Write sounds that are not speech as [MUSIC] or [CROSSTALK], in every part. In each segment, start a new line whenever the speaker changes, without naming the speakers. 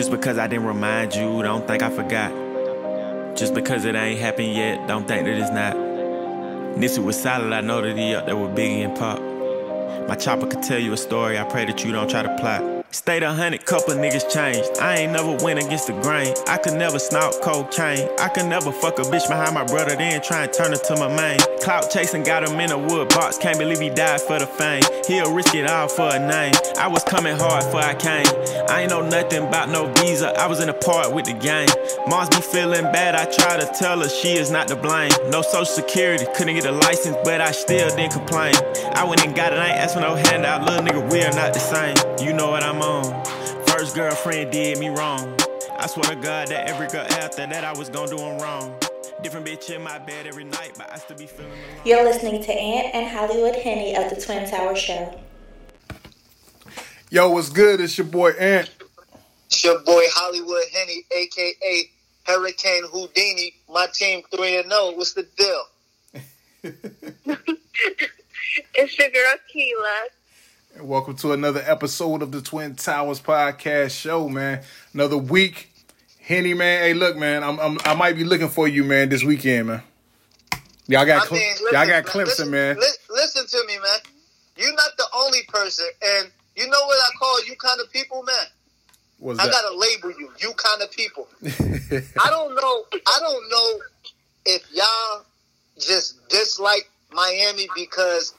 Just because I didn't remind you, don't think I forgot. Just because it ain't happened yet, don't think that it's not. Nipsey was solid, I know that he up there with Biggie and Pop. My chopper could tell you a story, I pray that you don't try to plot. Stayed a hundred, couple niggas changed. I ain't never went against the grain. I could never snort cocaine. I could never fuck a bitch behind my brother, then try and turn her to my main. Clout chasing got him in a wood box. Can't believe he died for the fame. He'll risk it all for a name. I was coming hard for I came. I ain't know nothing about no visa. I was in a part with the gang. Moms be feeling bad. I try to tell her she is not to blame. No social security, couldn't get a license, but I still didn't complain. I went and got it. I ain't for no handout. Little nigga, we are not the same. You know what I'm on. First girlfriend did me wrong. I swear to God that every girl after that I was gonna do them wrong. Different bitch in my bed every night, but I still be feeling alone.
You're listening to Ant and Hollywood Henny of the Twin Tower Show.
Yo, what's good? It's your boy Ant.
It's your boy Hollywood Henny, aka Hurricane Houdini. My team three and zero. What's the deal? [LAUGHS]
It's your girl Keela.
And welcome to another episode of the Twin Towers Podcast Show, man. Another week. Henny, man. Hey, look, man. I'm, I'm I might be looking for you, man, this weekend, man. Y'all got
I
Cle-
mean,
y'all got Clemson,
listen,
man.
li- listen to me, man. You're not the only person, and you know what I call you kind of people, man.
What's
I
that?
gotta label you, you kind of people. I don't know. I don't know if y'all just dislike Miami because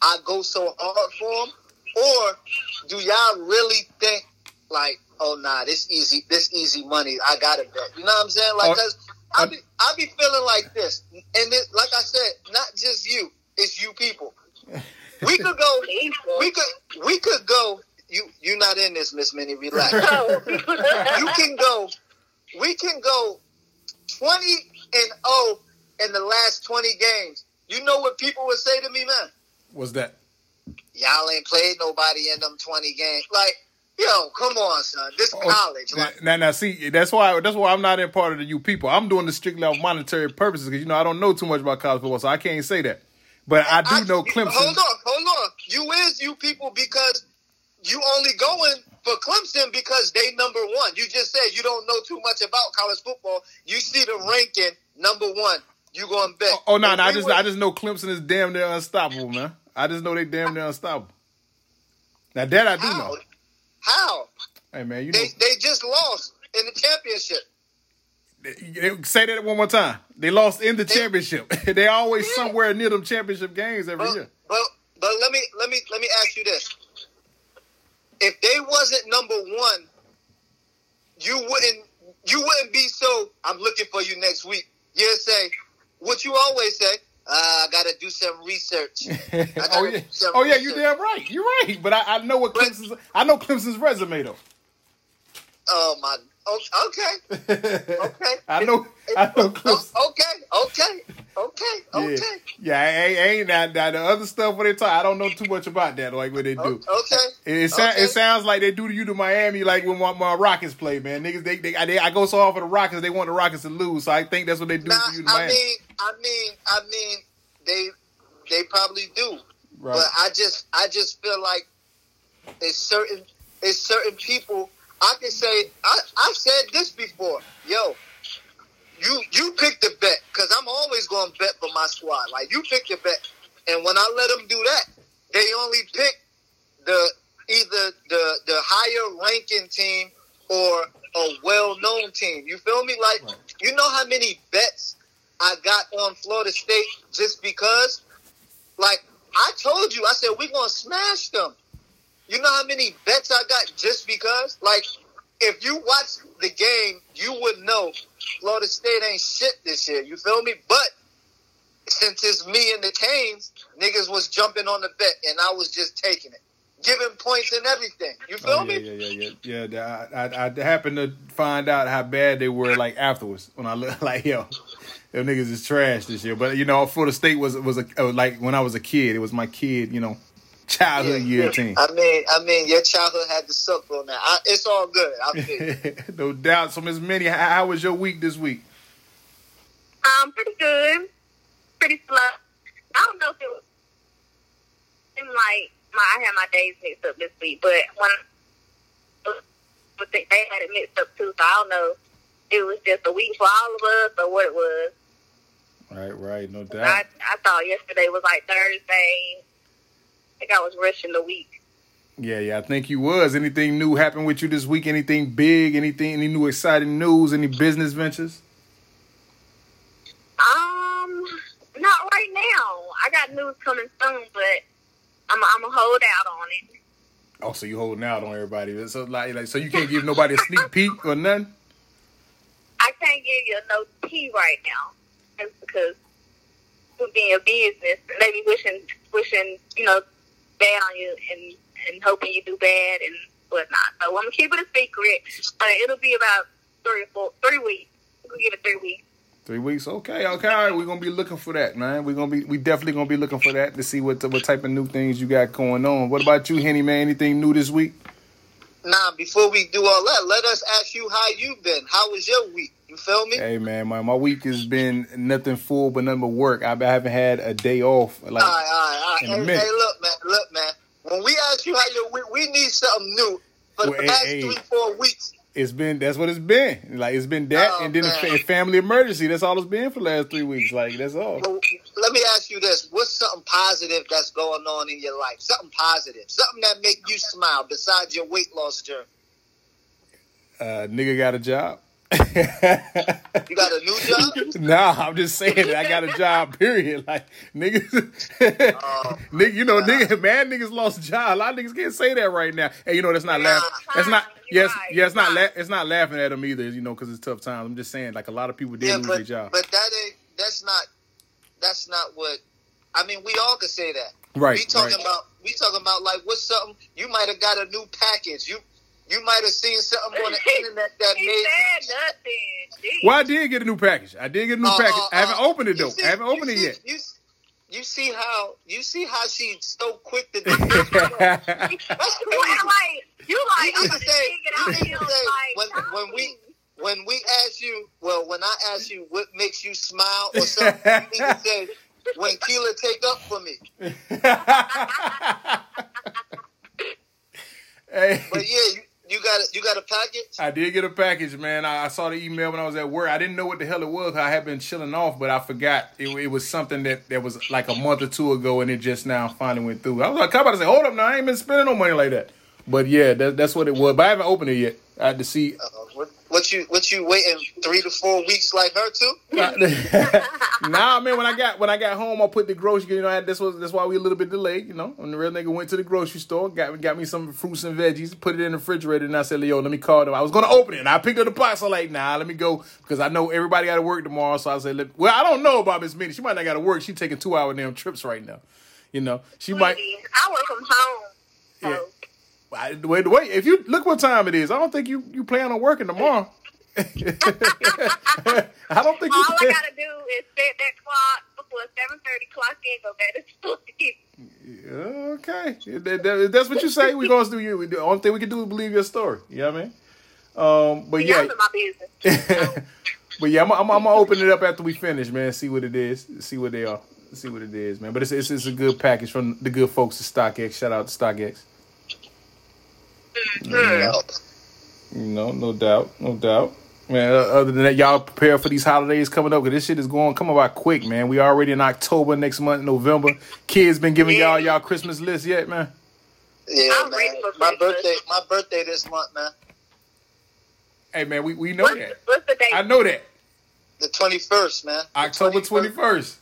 I go so hard for them, or do y'all really think like, oh nah, this easy, this easy money, I gotta bet. You know what I'm saying? Like,
Oh,
cause I be, I be feeling like this, and it, like I said, not just you, it's you people. We could go, we could, we could go. You, you're not in this, Miss Minnie. Relax [LAUGHS] oh, you can go. We can go twenty and zero in the last twenty games. You know what people would say to me, man?
What's that?
Y'all ain't played nobody in them twenty games. Like, yo, come on, son. This
Oh,
college, like,
Now, now, see, that's why that's why I'm not in part of the you people. I'm doing this strictly off monetary purposes because you know I don't know too much about college football, so I can't say that. But I do know Clemson.
Hold on, hold on. You is you people because you only going for Clemson because they number one. You just said you don't know too much about college football. You see the ranking number one. You going to bet?
Oh, oh
no,
no, I just
were-
I just know Clemson is damn near unstoppable, man. I just know they damn near unstoppable. Now that I do
how?
know.
How?
Hey man, you know
They they just lost in the championship.
they- say that one more time. They lost in the championship. [LAUGHS] they always somewhere near them championship games every
But,
year.
but but let me let me let me ask you this: If they wasn't number one, you wouldn't you wouldn't be so. I'm looking for you next week. You'd say what you always say. Uh, I got to do some research. [LAUGHS] I gotta
oh
do
yeah,
some
oh yeah, you
research.
damn right. You're right. But I, I know what
But-
Clemson's. I know Clemson's resume though.
Oh my. Oh, okay. Okay. [LAUGHS]
I know. I know
Oh,
Clemson.
okay. Okay. Okay.
Yeah,
Okay.
yeah. Ain't, ain't that, that the other stuff what they talk. I don't know too much about that. Like what they oh, do.
Okay.
It, it,
Okay.
it sounds like they do to you to Miami, like when my, my Rockets play, man. Niggas, they, they, I, they, I go so hard for the Rockets, they want the Rockets to lose. So I think that's what they do
Now,
to you to
I
Miami.
mean, I mean, I mean, they they probably do.
right.
But I just I just feel like it's certain it's certain people I can say I, I've said this before. Yo, you you pick the bet because I'm always going to bet for my squad. Like you pick the bet, and when I let them do that, they only pick the either the the higher ranking team or a well known team. You feel me? Like
Right.
you know how many bets I got on Florida State just because like I told you, I said we're gonna smash them. You know how many bets I got just because? Like, if you watch the game, you would know Florida State ain't shit this year. You feel me? But since it's me and the Canes, niggas was jumping on the bet, and I was just taking it, giving points and everything. You feel
Oh, yeah,
me?
yeah, yeah, yeah, yeah. I, I, I happened to find out how bad they were like afterwards when I look [LAUGHS] like yo, them niggas is trash this year. But you know, Florida State was was a uh, like when I was a kid, it was my kid, you know, childhood year team.
I mean, I mean, your childhood had to suck on that. I, it's all good. I feel. [LAUGHS]
no doubt. So Miss Minnie, how, how was your week this week?
Um, pretty good. Pretty slow. I don't know if it was seemed like my I had my days mixed up this week, but when people think they had it mixed up too. So I don't know. It was just a week for all of us, or what it was.
Right, right, no
I
doubt.
I thought yesterday was like Thursday. I think I was rushing the week.
Yeah, yeah, I think you was. Anything new happen with you this week? Anything big? Anything? Any new exciting news? Any business ventures?
Um, not right now. I got news coming soon, but I'm I'm gonna hold out on it.
Oh, so you holding out on everybody? So like, like so you can't give nobody a sneak [LAUGHS] peek or nothing?
I can't give you no tea right now, That's because we're being a business. They be wishing wishing you know bad on you and and hoping you do bad and whatnot. So I'm gonna keep it a secret, but it'll be about three or four three weeks. We'll give it three weeks.
Three weeks, okay, okay. All right, we're gonna be looking for that, man. We're gonna be, we definitely gonna be looking for that to see what what type of new things you got going on. What about you, Henny man? Anything new this week?
Nah, before we do all that, let us ask you how you been. How was your week? You feel me?
Hey, man, my my week has been nothing full but nothing but work. I haven't had a day off. Like,
all right, all right, all right. Hey, hey, look, man, look, man. When we ask you how your week, we need something new for the
Well, hey,
past
hey.
three, four weeks.
it's been that's what it's been. Like it's been that,
Oh,
and then a,
man.
a family emergency. That's all it's been for the last three weeks. Like that's all.
Well, let me ask you this: What's something positive that's going on in your life? Something positive, something that make you smile besides your weight loss journey.
Uh, nigga got a job.
You got a new job? [LAUGHS]
nah, I'm just saying that I got a job. Period. Like niggas,
Oh, [LAUGHS]
nigga, you know, nigga, mad niggas lost a job. A lot of niggas can't say that right now. Hey, you know, that's not laughing. That's not. Yes,
right,
yeah, it's not. La- it's not laughing at them either. You know, because it's tough times. I'm just saying, like a lot of people did
yeah,
lose
but
their job.
but that ain't. That's not. That's not what. I mean, we all could say that.
Right,
We talking
right.
about. We talking about like what's something you might have got a new package. You you might have seen something on the [LAUGHS] internet that
He
made.
said nothing. Jeez.
Well, I did get a new package. I did get a new
Uh,
package.
uh,
I haven't
uh,
opened it though.
see-
I haven't
you
opened it
see-
yet.
You, you see how you see how she's so quick to [LAUGHS] do
You
this.
act like you like
You
I'm
need
gonna
say-
it
you
out of
to
you
say,
like
when- when we- when we ask you, well, when I ask you what makes you smile or something, you need to say, when Keela take up for me.
hey. [LAUGHS]
But yeah, you, you got a, you got a package.
I did get a package, man. I, I saw the email when I was at work. I didn't know what the hell it was. I had been chilling off, but I forgot it, it was something that, that was like a month or two ago, and it just now finally went through. I was like, I'm about to say, hold up, now I ain't been spending no money like that. But yeah, that, that's what it was. But I haven't opened it yet. I had to see.
What, what you what you waiting three to four weeks like her too? [LAUGHS]
nah, man. When I got when I got home, I put the grocery. You know, this was that's why we a little bit delayed. You know, when the real nigga went to the grocery store, got got me some fruits and veggies, put it in the refrigerator, and I said, "Yo, let me call them." I was gonna open it, and I picked up the box. I'm like, "Nah, let me go," because I know everybody got to work tomorrow. So I said, let, "Well, I don't know about Miss Minnie. She might not got to work. She taking two hour damn trips right now. You know, she might."
I work from home. So
Yeah. I- Wait, wait. If you look what time it is, I don't think you you plan on working tomorrow. [LAUGHS] I don't think you.
all I gotta do is set that clock before seven thirty clock in, go back to sleep.
Okay, If that- if that's what you say. We gonna do you. we- The only thing we can do is believe your story. You know what I mean? Um, but yeah,
business. [LAUGHS]
but yeah, I'm, I'm, I'm gonna open it up after we finish, man. See what it is. See what they are. See what it is, man. But it's it's, it's a good package from the good folks at StockX. Shout out to StockX.
Mm.
You know, no doubt, no doubt. Man, uh, other than that, y'all prepare for these holidays coming up because this shit is going coming by quick, man. We already in October, next month, November. Kids been giving y'all y'all Christmas list yet, man?
Yeah,
I'm
man.
ready for
My
Christmas.
birthday, my birthday this month, man.
Hey, man, we, we know
What's,
that.
what's the date?
I know that.
The twenty first, man.
October
21st.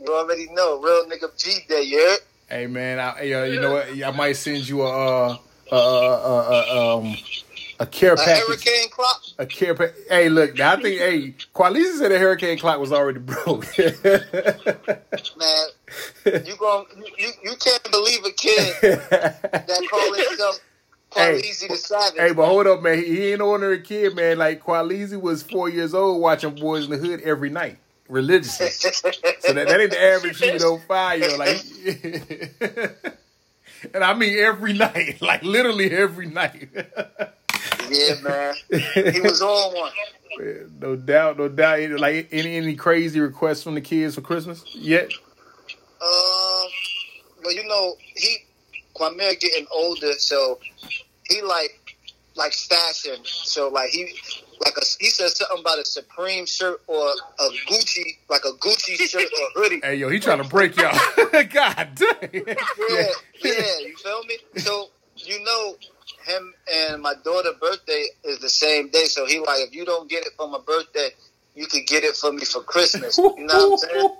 You already know, real nigga G day. You heard?
Hey man, I, hey, uh, you know what? I might send you a uh, uh, uh, uh, um, a care
A
package.
hurricane clock.
A care pack. Hey, look, I think hey, Qualisa said the hurricane clock was already [LAUGHS] broke.
Man, you gon' you, you can't believe a kid that call himself [LAUGHS]
Hey. Hey, but hold up, man. He, he ain't ordinary kid, man. Like Qualisa was four years old watching Boys in the Hood every night, religiously. [LAUGHS] So that, that ain't the average you know five year. Like, and I mean every [LAUGHS] night, like literally every night.
yeah, man. He was on one.
no doubt, no doubt. Like any any crazy requests from the kids for Christmas yet?
Um, but you know, he Kwame getting older, so he like like fashion. So like he like a, he said something about a Supreme shirt or a Gucci like a Gucci shirt or hoodie.
Hey yo, he trying to break y'all. [LAUGHS] God damn.
Yeah, yeah, you feel me? So you know him and my daughter's birthday is the same day. So he like if you don't get it for my birthday, you could get it for me for Christmas. You know what I'm saying?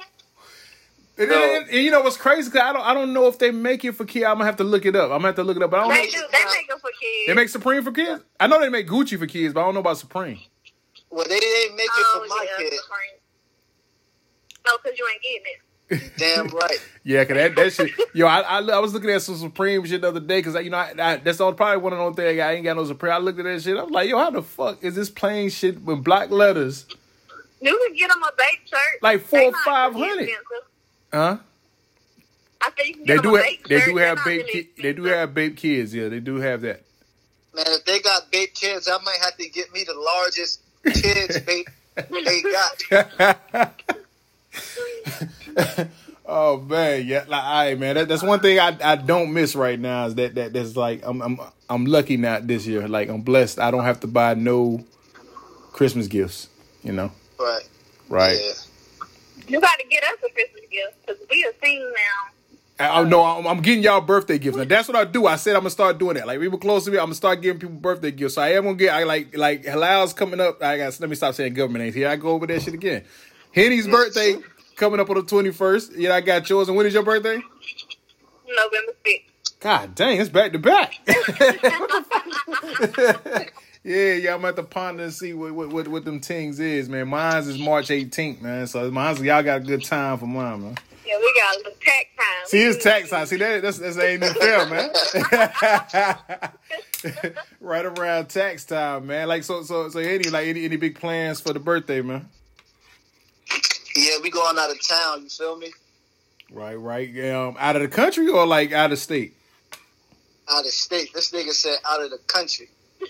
And, and- and you know what's crazy? Cause I don't, I don't know if they make it for kids. I'm gonna have to look it up. I'm gonna have to look it up. But I don't
They
know.
do. They make them for kids.
They make Supreme for kids. I know they make Gucci for kids, but I don't know about Supreme.
Well, they didn't make it
oh,
for my
yeah,
kid.
Supreme. No, because you ain't getting it. [LAUGHS]
Damn right.
Yeah, cause that, that shit. Yo, I, I I was looking at some Supreme shit the other day, cause I, you know I, I, that's all probably one of those things I ain't got no Supreme. I looked at that shit. I'm like, yo, how the fuck is this plain shit with black letters?
You can get them a BAPE shirt.
Like four
They
or
not
five
really
hundred.
Expensive.
Huh?
I said you
They do
them
have
BAPE
they
shirt.
do have
not
BAPE
really
ki- they do have BAPE kids. Yeah, they do have that.
Man, if they got BAPE kids, I might have to get me the largest kids [LAUGHS] BAPE they got. [LAUGHS]
Oh man, yeah, like all right, man. That, that's one thing I, I don't miss right now is that that that's like I'm I'm I'm lucky not this year. Like I'm blessed. I don't have to buy no Christmas gifts. You know,
Right.
right?
Yeah.
You got to get us a Christmas gift because we a thing now.
I, I no, I'm, I'm getting y'all birthday gifts. Now that's what I do. I said I'm gonna start doing that. Like people close to me, I'm gonna start giving people birthday gifts. So I am gonna get. I like like Halal's coming up. I got. Let me stop saying government names. Here I go over that shit again. Henny's mm-hmm. birthday coming up on the 21st. Yeah, I got yours. And when is your birthday?
November 6th.
God dang, it's back to back. [LAUGHS] [LAUGHS] [LAUGHS] yeah, yeah, I'm at the ponder and see what, what what what them things is, man. Mine's is March 18th, man. So mine's y'all got a good time for mine, man.
Yeah, we got a little tax time.
See, it's tax time. See that that's that's ain't even fair, man. [LAUGHS] right around tax time, man. Like so so so any like any any big plans for the birthday, man?
Yeah, we going out of town, you feel me?
Right, right. Um, out of the country or like out of state?
Out of state. This nigga said out of the country.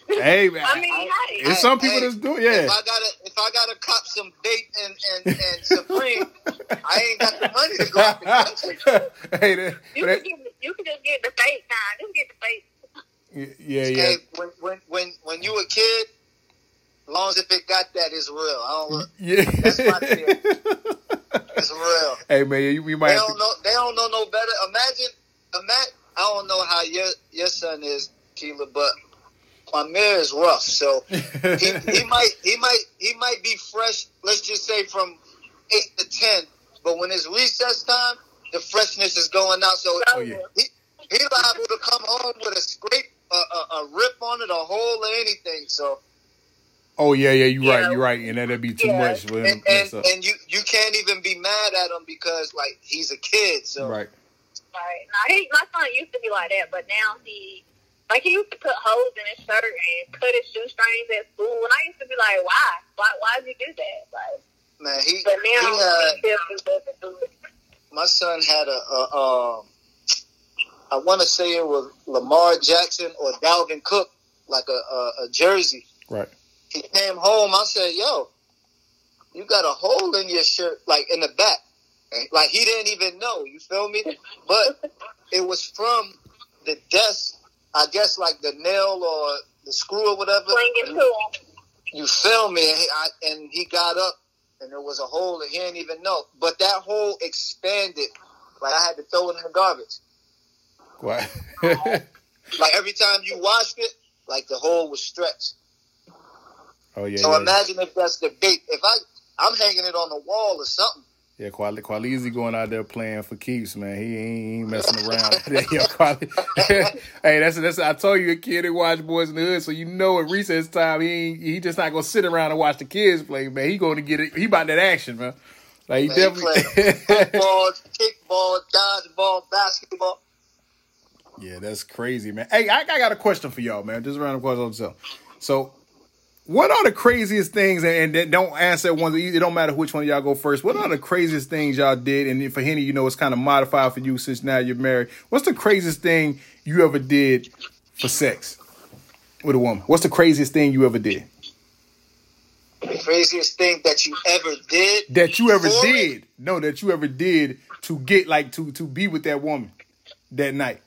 Hey, [LAUGHS] man.
I mean, hey.
There's some people
Hey,
that's doing, yeah.
If I gotta if I gotta cop some BAPE and, and, and Supreme, I ain't got the money to go out the country. [LAUGHS]
hey, that,
You
that-
can, get, you can just get the fake time. Just get the fake.
yeah, yeah.
Hey, when when when when you a kid, as long as if it got that, it's real. I don't look.
Yeah.
That's my [LAUGHS] deal. It's real.
hey man, you, you might
They don't know. They don't know no better. Imagine, imagine. I don't know how your your son is, Keela, but my mirror is rough. So he, [LAUGHS] he might he might he might be fresh. Let's just say from eight to ten. But when it's recess time, the freshness is going out. So
Oh, yeah.
he he liable to come home with a scrape, a, a, a rip on it, a hole, or anything. So
Oh yeah, yeah, you're right, you're right, and that'd be too
Yeah.
much for him.
and
to
and, and you you can't even be mad at him because like he's a kid. So
right.
Right. Now, he, my son used to be like that, but now he, like, he used to put holes in his shirt and cut his shoestrings at school. And I used to be like, why? Why, why did you do that? Like,
man, he
but now
he had,
he just doesn't do it.
my son had a, a um, I want to say it was Lamar Jackson or Dalvin Cook, like a, a, a jersey.
Right.
He came home. I said, "Yo, you got a hole in your shirt, like in the back." Like he didn't even know. You feel me? But it was from the desk. I guess like the nail or the screw or whatever.
Bring it to him.
You feel me? And he, I, and he got up, and there was a hole, and he didn't even know. But that hole expanded. Like I had to throw it in the garbage.
Right. [LAUGHS]
Like every time you washed it, like the hole was stretched.
oh yeah.
so
yeah.
imagine if that's the BAPE. If I, I'm hanging it on the wall or something.
Yeah, Quali Qualizi going out there playing for keeps, man. He ain't, he messing around. [LAUGHS] yeah, Quali. [LAUGHS] hey, that's that's. I told you a kid that watch Boys in the Hood, so you know at recess time he ain't, he just not gonna sit around and watch the kids play, man. He going to get it. He about that action, man. Like he
Man, he
definitely.
played football, kickball, dodgeball, basketball.
Yeah, that's crazy, man. Hey, I, I got a question for y'all, man. Just a random question on myself. So, what are the craziest things? And, and don't answer one. It don't matter which one of y'all go first. What are the craziest things y'all did? And for Henny, you know, it's kind of modified for you since now you're married. What's the craziest thing you ever did for sex with a woman? What's the craziest thing you ever did?
The craziest thing that you ever did.
That you ever
For it?
did? No, that you ever did to get like to to be with that woman that night.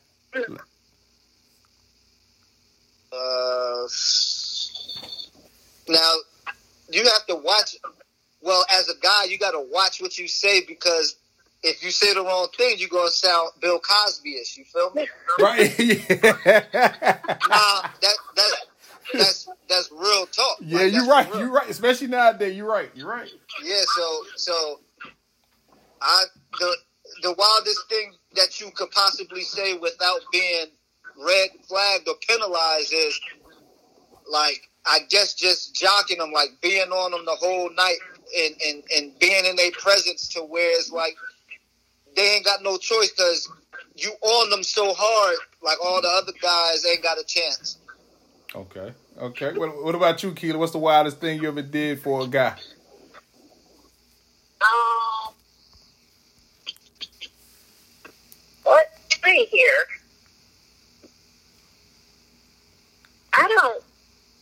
Uh, now you have to watch. Well, as a guy, you got to watch what you say because if you say the wrong thing, you're gonna sound Bill Cosby-ish. You feel me?
Right. [LAUGHS] yeah.
Nah, that that that's that's real talk.
Yeah,
Like,
you're right.
real.
You're right. Especially nowadays. You're right. You're right.
Yeah, so so I the the wildest thing that you could possibly say without being red flagged or penalized is like I guess just jocking them, like being on them the whole night and and and being in their presence to where it's like they ain't got no choice because you on them so hard, like all the other guys ain't got a chance.
Okay. Okay. What, what about you, Keela? What's the wildest thing you ever did for a guy?
Um, let's see here. I don't.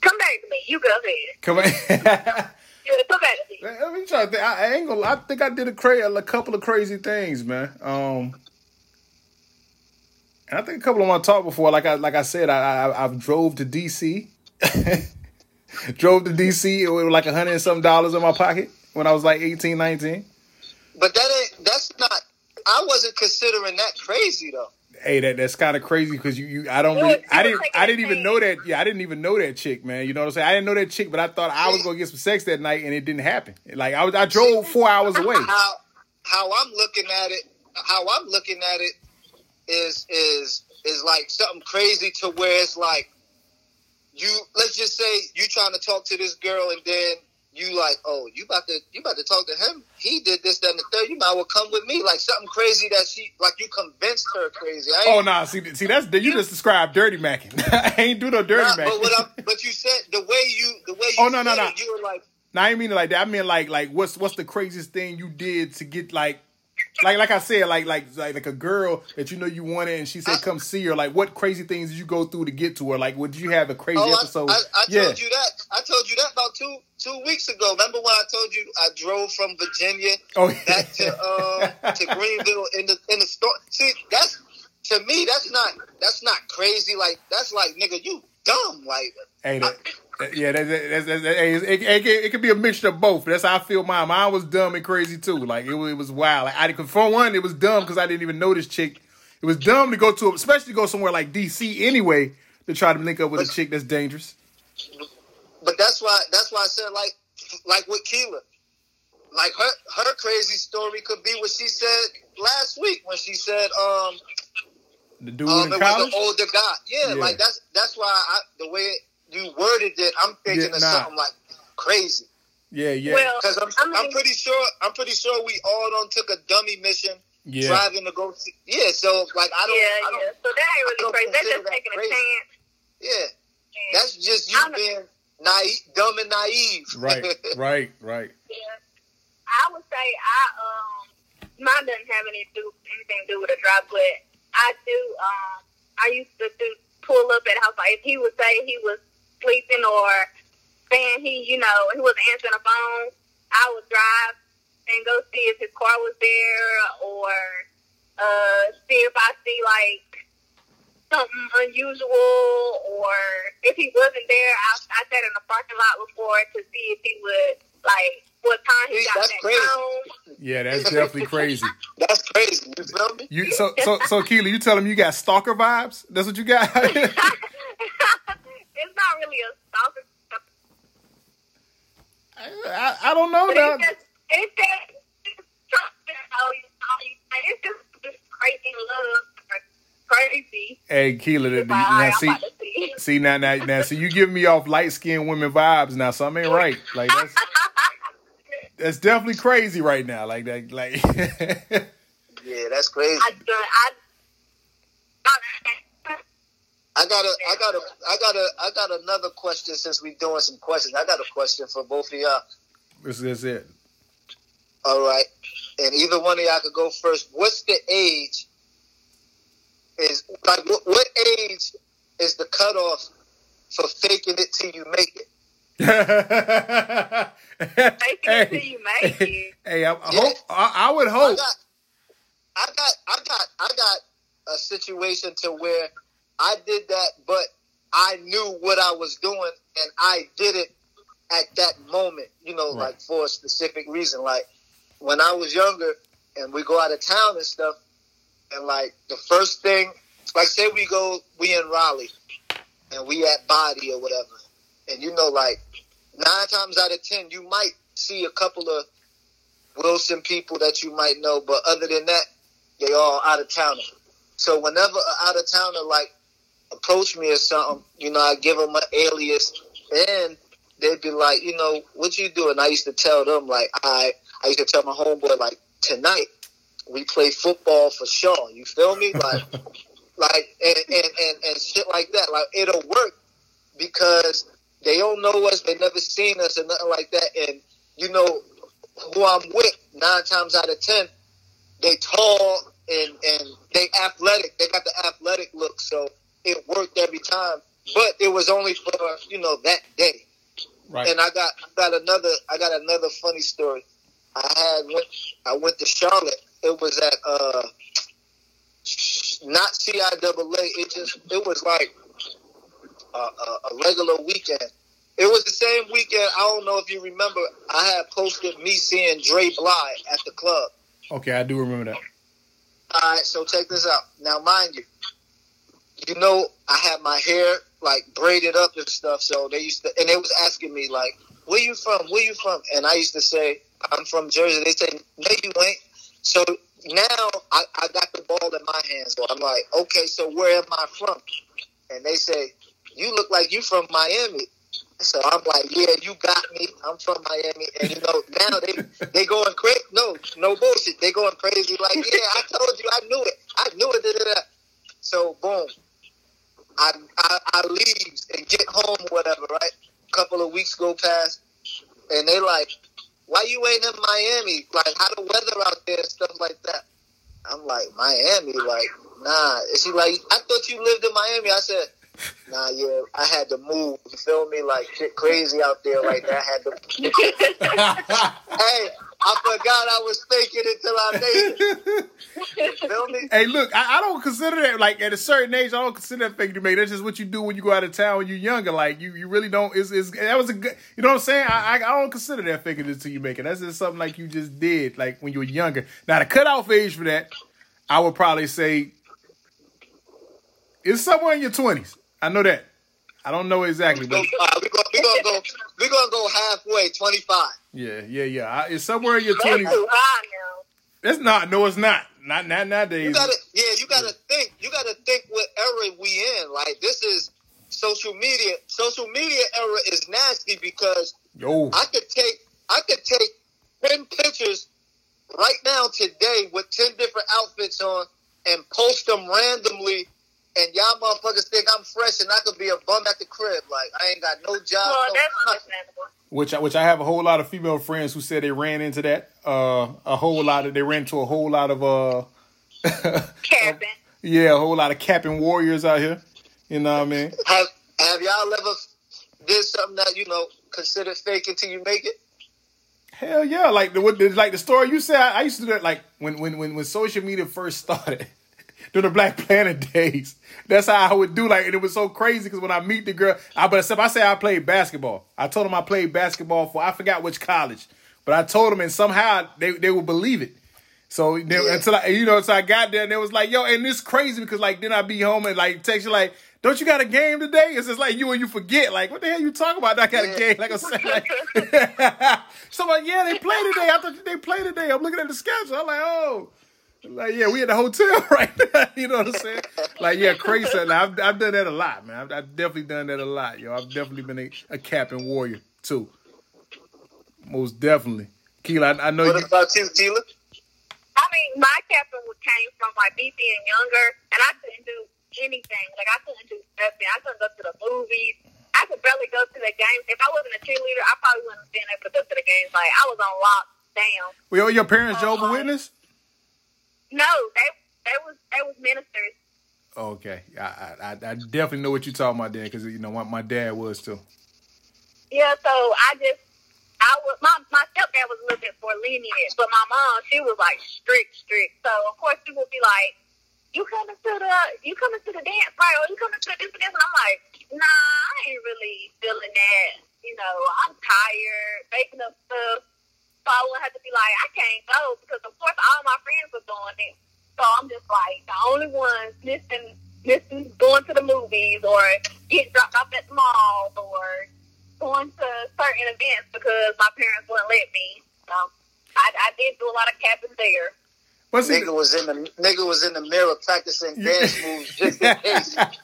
Come back to me. You go ahead.
Come on. [LAUGHS]
Yeah, Come back to me.
Let me try to think. I, I ain't gonna. I think I did a cra- a couple of crazy things, man. Um, and I think a couple of them I talked before. Like I like I said, I, I I've drove to DC. [LAUGHS] drove to DC with like a hundred and some dollars in my pocket when I was like 18, 19.
But that ain't that's not. I wasn't considering that crazy though.
Hey, that that's kind of crazy because you, you I don't really,
was-
I didn't
taking
didn't even know that yeah I didn't even know that chick man you know what I'm saying? I didn't know that chick but I thought I was gonna get some sex that night and it didn't happen. Like I was I drove four hours away.
how how I'm looking at it, how I'm looking at it is is is like something crazy to where it's like you let's just say you trying to talk to this girl and then you like oh you about to you about to talk to him? He did this that and the third. You might well come with me. Like something crazy that she like you convinced her crazy.
Oh nah see see that's you just described dirty macking. [LAUGHS] I ain't do no dirty
Nah,
macking.
but but you said the way you the way oh, you
Oh, no, no,
said
no.
it, you were like
Now I ain't mean it like that. I mean like like what's what's the craziest thing you did to get like like like I said like like like like a girl that you know you wanted and she said come see her. Like what crazy things did you go through to get to her? Like would you have a crazy
Oh,
episode?
I, I, I
yeah.
told you that. I told you that about two two weeks ago. Remember when I told you I drove from Virginia
Oh, yeah.
back to uh, to [LAUGHS] Greenville in the in the store? See, that's to me, that's not that's not crazy. Like that's like nigga, you dumb. Like
ain't it? Yeah, that, that, that, that, it, it, it, it could be a mixture of both. That's how I feel. Mine, mine was dumb and crazy too. Like it, was- it was wild. Like, I for one, it was dumb because I didn't even know this chick. It was dumb to go to, especially go somewhere like DC anyway to try to link up with a chick that's dangerous.
but that's why that's why I said like like with Keela. Like her her crazy story could be what she said last week when she said um
The dude
um
in
it
college.
was an older guy. Yeah,
Yeah.
like that's that's why I the way you worded it, I'm thinking
Yeah,
of
nah.
something like crazy.
yeah, yeah,
Well,
Because I'm,
I mean,
I'm pretty sure I'm pretty sure we all done took a dummy mission
yeah.
driving to go see. Yeah, so like I don't,
yeah,
I don't
yeah. So that ain't
I
really crazy. That's
consider
just
that
taking a chance.
yeah,
And,
that's just you
I'm-
being naive, dumb and naive.
Right, [LAUGHS] right, right.
yeah. I would say I um mine doesn't have any do anything to do with a drive, but I do um I used to do pull up at house like if he would say he was sleeping or saying he you know he wasn't answering the phone, I would drive and go see if his car was there or uh see if I see like something unusual or if he wasn't there, I, I sat in the parking lot before to see if he would like what time he
See,
got
that's
back
crazy.
home.
Yeah, that's definitely crazy.
That's crazy. You feel me?
You so so so Keela, you tell him you got stalker vibes? That's what you got? [LAUGHS] [LAUGHS]
it's not really a stalker,
I, I don't know
but
now.
it's just it's just it's just crazy love, crazy.
Hey Keela, the, the,
Wow,
now see
about see.
see now now now see you giving me off light skinned women vibes now. Something ain't right. Like that's that's definitely crazy right now. Like that like [LAUGHS]
Yeah, that's crazy.
I, I, I,
I got a, I got a, I got a, I got another question since we doing some questions. I got a question for both of y'all.
this is it.
All right, and either one of y'all could go first. What's the age? Is like what, what age is the cutoff for faking it till you make it?
Fake it till you make [LAUGHS] it.
Hey, I, I
Yeah.
hope I, I would
I
hope.
got, I got, I got, I got a situation to where I did that, but I knew what I was doing and I did it at that moment, you know,
Right.
like for a specific reason. Like when I was younger and we go out of town and stuff, and like the first thing, like say we go, we in Raleigh and we at Body or whatever, and you know, like nine times out of ten, you might see a couple of Wilson people that you might know, but other than that, they all out of town. So whenever uh, out of towner like approach me or something, you know, I give them an alias, and they'd be like, you know, what you doing? I used to tell them like, I I used to tell my homeboy like tonight we play football for Shaw. You feel me? Like, [LAUGHS] like and, and and and shit like that. Like it'll work because they don't know us, they never seen us or nothing like that, and you know who I'm with nine times out of ten, they tall and and they athletic. They got the athletic look, so it worked every time. But it was only for you know that day.
Right.
And I got I got another I got another funny story. I had went I went to Charlotte. It was at uh not CIAA. It just it was like a, a, a regular weekend. It was the same weekend. I don't know if you remember. I had posted me seeing Dre Bly at the club.
okay, I do remember that.
All right, so check this out. Now, mind you, you know, I had my hair like braided up and stuff. So they used to, and they was asking me like, "Where you from? Where you from?" And I used to say, "I'm from Jersey." They say, "No, you ain't." So now I, I got the ball in my hands. So I'm like, "Okay, so where am I from?" And they say, "You look like you from Miami." So I'm like, "Yeah, you got me. I'm from Miami." And you know, now they they going crazy. No, no bullshit. They going crazy. Like, yeah, I told you, I knew it. I knew it. Da, da, da. So boom, I, I I leaves and get home, whatever. Right, A couple of weeks go past, and they like, why you ain't in Miami? Like, how the weather out there stuff like that. I'm like, Miami, like, nah. And she like, I thought you lived in Miami. I said, nah, yeah, I had to move. You feel me? Like, shit crazy out there like that. I had to. [LAUGHS] hey, I forgot I was faking until I made it. feel me?
Hey, look, I, I don't consider that like at a certain age. I don't consider that fake to me. That's just what you do when you go out of town when you're younger. Like you, you really don't. Is is that was a good. You know what I'm saying? I, I, I don't consider that faking it until you make it. That's just something like you just did, like when you were younger. Now the cutoff age for that, I would probably say, It's somewhere in your twenties. I know that. I don't know exactly,
So,
but
uh, we gonna we gonna go we gonna go halfway, twenty five.
yeah, yeah, yeah. I, it's somewhere in your
That's
twenties.
too now.
It's not. No, it's not. Not not nowadays.
You gotta yeah, you gotta think. You gotta think what era we in. Like this is social media. Social media era is nasty because
Yo,
I could take I could take ten pictures right now today with ten different outfits on and post them randomly. And y'all motherfuckers think I'm fresh and I could be a bum at the crib. Like I ain't got no job.
Well,
no
that's understandable.
which I, which I have a whole lot of female friends who said they ran into that. Uh, a whole lot of they ran into a whole lot of uh, [LAUGHS]
Cabin.
yeah, a whole lot of capping warriors out here. You know what I mean? [LAUGHS]
Have Have y'all ever did something that you know considered fake until you make it?
Hell yeah! Like the what like the story you said. I, I used to do that like when when when when social media first [LAUGHS] started. During the Black Planet days, that's how I would do. Like, and it was so crazy because when I meet the girl, I but except I say I played basketball. I told them I played basketball for I forgot which college, but I told them and somehow they they would believe it. So they,
Yeah.
until I, you know, so I got there and it was like, yo, and this crazy because like then I be home and like text you like, don't you got a game today? It's just like you and you forget like, what the hell you talking about? I got a game like I said. Like, [LAUGHS] so I'm like, yeah, they play today. I thought they play today. I'm looking at the schedule. I'm like, oh. Like yeah, we at the hotel [LAUGHS] right now. You know what I'm saying? Like yeah, crazy. Now, I've I've done that a lot, man. I've, I've definitely done that a lot, yo. I've definitely been a, a captain warrior too. Most definitely, Keela. I, I know
What
you.
about you, Tila?
I mean, my captain was- came from like me being younger, and I couldn't do anything. Like I couldn't do nothing. I couldn't go to the movies. I could barely go to the games. If I wasn't a cheerleader, I probably wouldn't have been able to go to the games. Like I was on lockdown.
Well, your parents Jehovah um, Witness?
No, they they was they was ministers.
Okay, I, I I definitely know what you're talking about there because you know my, my dad was too.
Yeah, so I just I was my my stepdad was a little bit more lenient, but my mom she was like strict, strict. So of course she would be like, "You coming to the you coming to the dance right? Or you coming to this and this?" And I'm like, nah, I ain't really feeling that. You know, I'm tired, making up stuff. So I would have to be like, I can't go because of course all my friends are doing it. So I'm just like the only ones missing missing going to the movies or getting dropped off at the mall or going to certain events because my parents wouldn't let me. So I, I did do a lot of capping there.
What's it?
Nigga was in the nigga was in the mirror practicing dance moves just in case. [LAUGHS]
I,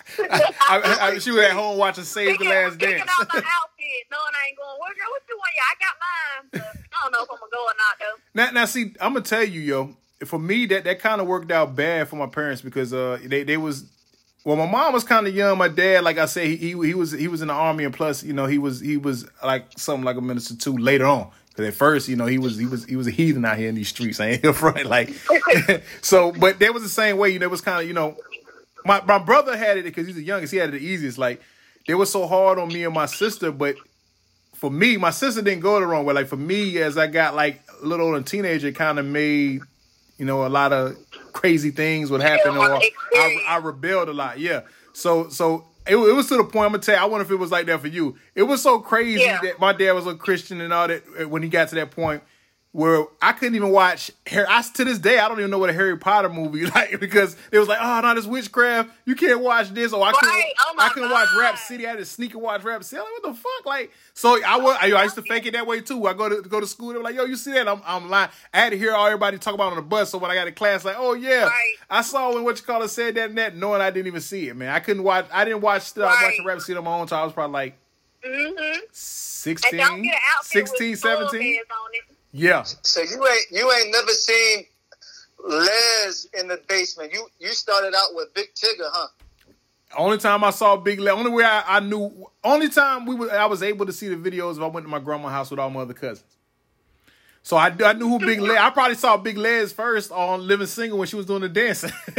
I, I, she was at home watching Save the Last
picking
Dance.
out [LAUGHS] my outfit, knowing I ain't going. Well, girl, what you want? Yeah, I got mine. But I don't know if I'm gonna go or not though.
Now, now, see, I'm gonna tell you, yo. For me, that that kind of worked out bad for my parents because uh, they they was well, my mom was kind of young. My dad, like I said, he, he he was he was in the army, and plus, you know, he was he was like something like a minister too later on. Because at first, you know, he was he was he was a heathen out here in these streets. I ain't here [LAUGHS] front like. [LAUGHS] so, but that was the same way. You know, it was kind of you know, my my brother had it because he's the youngest. He had it the easiest. Like they were so hard on me and my sister, but for me, my sister didn't go the wrong way. Like for me, as I got like a little older teenager, kind of made you know a lot of crazy things would happen, or I, I rebelled a lot. Yeah. So so it, it was to the point. I'm gonna tell you. I wonder if it was like that for you. It was so crazy
Yeah.
that my dad was a Christian and all that. uh, When he got to that point. Where I couldn't even watch Harry. I to this day I don't even know what a Harry Potter movie [LAUGHS] like because it was like oh no this witchcraft you can't watch this or I couldn't
Right. Oh,
I couldn't watch Rap City I had to sneak and watch Rap City. Like, what the fuck? Like, so I was, I, I used to fake it that way too. I go to go to school. They were like, yo, you see that? I'm, I'm lying. I had to hear all everybody talk about on the bus. So when I got to class, like, oh yeah,
Right.
I saw when what you call it said that and that, knowing I didn't even see it, man. I couldn't watch. I didn't watch. Still, I was watching Rap City on my own. time. I was probably like
Mm-hmm.
16,
And don't get an
16,
with skull
17.
Heads on it.
Yeah,
So you ain't you ain't never seen Lez in the basement. You you started out with Big Tigger, huh?
Only time I saw Big Lez, only way I, I knew, only time we were, I was able to see the videos if I went to my grandma's house with all my other cousins. So I, I knew who Big Lez. I probably saw Big Lez first on Living Single when she was doing the dancing [LAUGHS]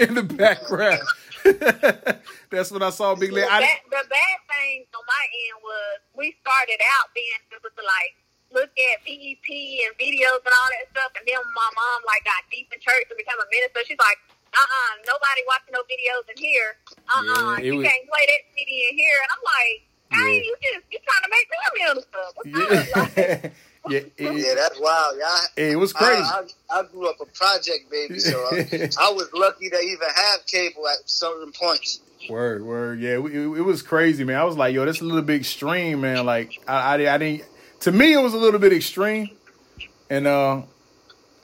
in the background. [LAUGHS] That's when I saw Big Lez.
The,
I,
bad, the bad thing on my end was we started out being able to like look at PEP and videos and all that stuff, and then my mom like got deep in church and became a minister. She's like, uh uh nobody watching no videos in here. Uh uh
Yeah,
you
was-
can't play that CD in here. And I'm like,
Yeah.
hey, you just you trying to make me a minister? What's up? Like, [LAUGHS]
yeah, yeah, it,
Yeah, that's wild. Yeah, I,
it was crazy.
I, I, I grew up a project baby, so I, [LAUGHS] I was lucky to even have cable at certain points.
Word, word, yeah, it, it was crazy, man. I was like, yo, that's a little bit extreme, man. Like, I, I, I didn't. To me, it was a little bit extreme, and uh,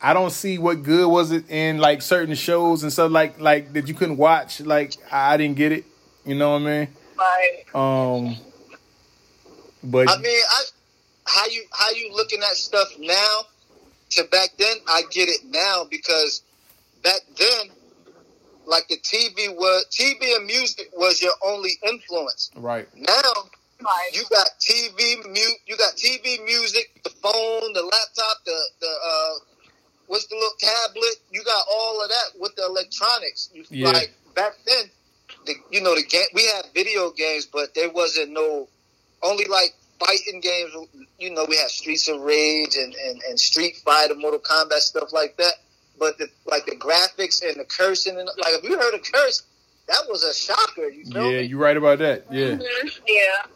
I don't see what good was it in like certain shows and stuff like like that you couldn't watch. Like, I, didn't get it. You know what I mean?
like,
Um, but
I mean, I how you how you looking at stuff now to back then? I get it now because back then, like the TV was TV and music was your only influence.
right,
Now
like,
you got TV mute, you got TV music, the phone, the laptop, the the uh, what's the little tablet? You got all of that with the electronics. You-
Yeah.
Like back then, the you know the game we had video games, but there wasn't no only like fighting games. You know we had Streets of Rage and and, and Street Fighter, Mortal Kombat stuff like that. But the like the graphics and the cursing and like if you heard a curse, that was a shocker. You feel
yeah, you're right about that. Yeah,
mhm, yeah.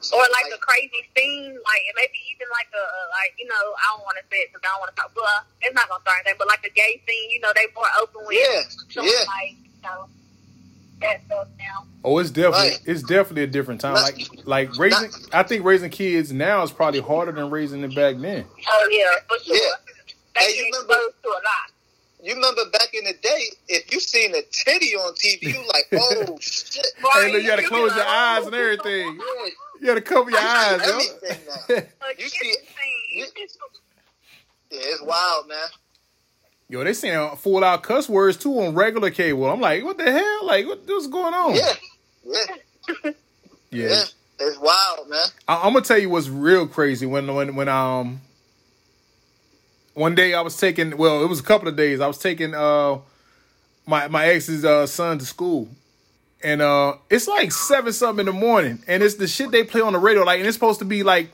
So,
or like a crazy scene, like and maybe even like a, a like you know I don't want to say it because I don't want to talk. Well, it's not gonna start anything, but like a gay scene, you know, they more open with
Yeah,
showing
yeah.
like you know that stuff now.
Oh, it's definitely
Right.
it's definitely a different time. Like like raising, I think raising kids now is probably harder than raising them back then.
Oh yeah, for sure.
Yeah.
They
Hey, you remember-
to a lot.
You remember back in the day, if you seen a titty on TV, you like, [LAUGHS] oh shit.
Hey, look, you gotta close your eyes
oh,
and everything. [LAUGHS]
Yeah,
You gotta cover your
I
eyes,
see
yo.
everything now. [LAUGHS] You
you
see-
get the scene.
you- Yeah, it's wild, man.
Yo, they saying full out cuss words too on regular cable. I'm like, what the hell? Like, what, what's going on?
Yeah, yeah,
yeah.
yeah. It's wild, man.
I, I'm gonna tell you what's real crazy. When when when um, one day I was taking. Well, it was a couple of days. I was taking uh my my ex's uh son to school, and uh it's like seven something in the morning, and it's the shit they play on the radio. Like, and it's supposed to be like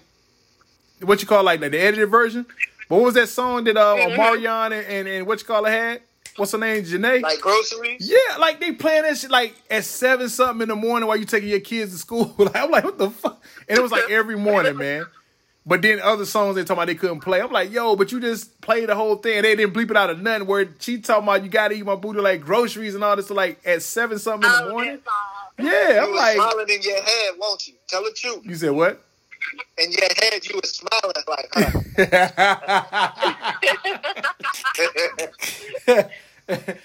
what you call like, like the edited version. But what was that song that uh Marion and, and, and what you call it had? what's her name, Janae.
Like groceries.
Yeah, like they playing that shit like at seven something in the morning while you taking your kids to school. [LAUGHS] like, I'm like, what the fuck? And it was like every morning, man. But then other songs they talking about they couldn't play. I'm like, yo, but you just played the whole thing. They didn't bleep it out of nothing. Where she talking about you gotta eat my booty like groceries and all this like at seven something in the
Oh,
morning. Yeah, I'm
was
like,
smiling in your head, won't you? Tell the truth.
you said what?
In your head, you were smiling like, huh?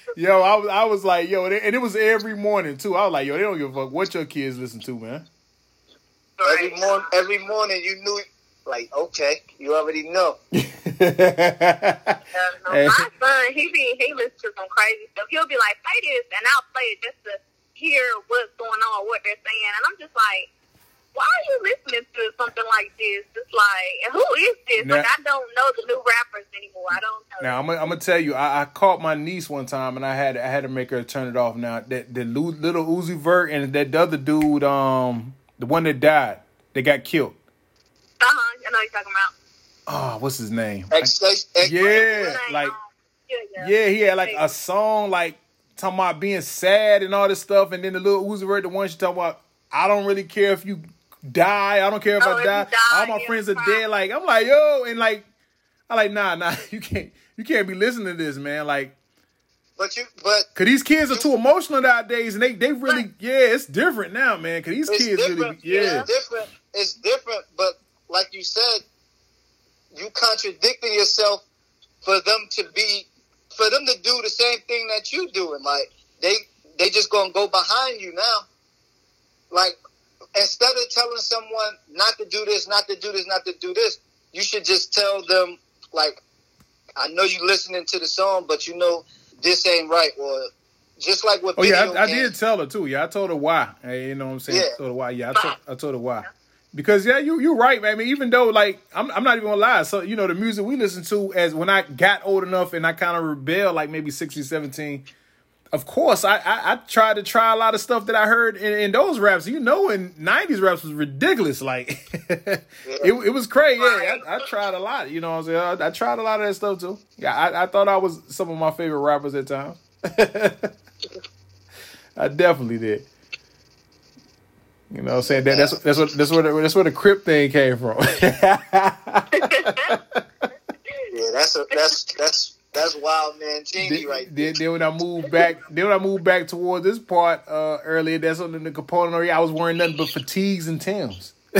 [LAUGHS]
yo, I was I was like, yo, and it, and it was every morning too. I was like, yo, they don't give a fuck what your kids listen to, man.
every morning, every morning, you knew. Like, okay, you already know. [LAUGHS]
No,
Hey.
my son, he be he listens to some crazy stuff. He'll be like, play this, and I'll play it just to hear what's going on, what they're saying, and I'm just like, why are you listening to something like this? It's like, who is this?
Now-
like, I don't know the new rappers anymore. I don't know.
Now I'm gonna, I'm gonna tell you, I, I caught my niece one time and I had I had to make her turn it off. Now that the Lil Uzi Vert and that other dude, um, the one that died, they got killed.
Huh. I know you're talking about.
Oh, what's his name? Yeah,
Like,
like
um, yeah, yeah.
yeah, he had like a song like talking about being sad and all this stuff, and then the Lil Uzi Vert, the one she talking about, I don't really care if you die, I don't care if
Oh,
I
if
die.
you die,
all my
yeah,
friends are
fine.
dead. Like I'm like yo, and like I like nah nah, [LAUGHS] you can't you can't be listening to this, man. Like
But you, but
Cause these kids are too emotional nowadays, and they they really yeah, it's different now, man. Cause these
it's
kids really
different.
yeah.
It's different. It's different. But like you said, you contradicting yourself for them to be, for them to do the same thing that you doing. Like they they just gonna go behind you now. Like instead of telling someone not to do this, not to do this, not to do this, you should just tell them like, I know you listening to the song, but you know this ain't right, or just like what.
Oh yeah, I, I did tell her too. Yeah, I told her why. Hey, you know what I'm saying?
Yeah.
I told her why. Yeah, I told, I told her why. Because yeah, you you're right, man. I mean, even though like I'm I'm not even gonna lie. So you know the music we listen to as when I got old enough and I kind of rebelled, like maybe 16, 17. Of course, I, I I tried to try a lot of stuff that I heard in, in those raps. You know, in '90s raps was ridiculous. Like [LAUGHS] it, it was crazy. Yeah, I, I tried a lot. You know what I'm saying? I, I tried a lot of that stuff too. Yeah, I, I thought I was some of my favorite rappers at times. [LAUGHS] I definitely did. You know, what I'm saying that that's that's what that's where the, that's where the Crip thing came from. [LAUGHS]
Yeah, that's a that's that's that's wild man Cheney
then,
right
then, then when I moved back, then when I moved back towards this part uh, earlier, that's on the component area. I was wearing nothing but fatigues and Tims. [LAUGHS]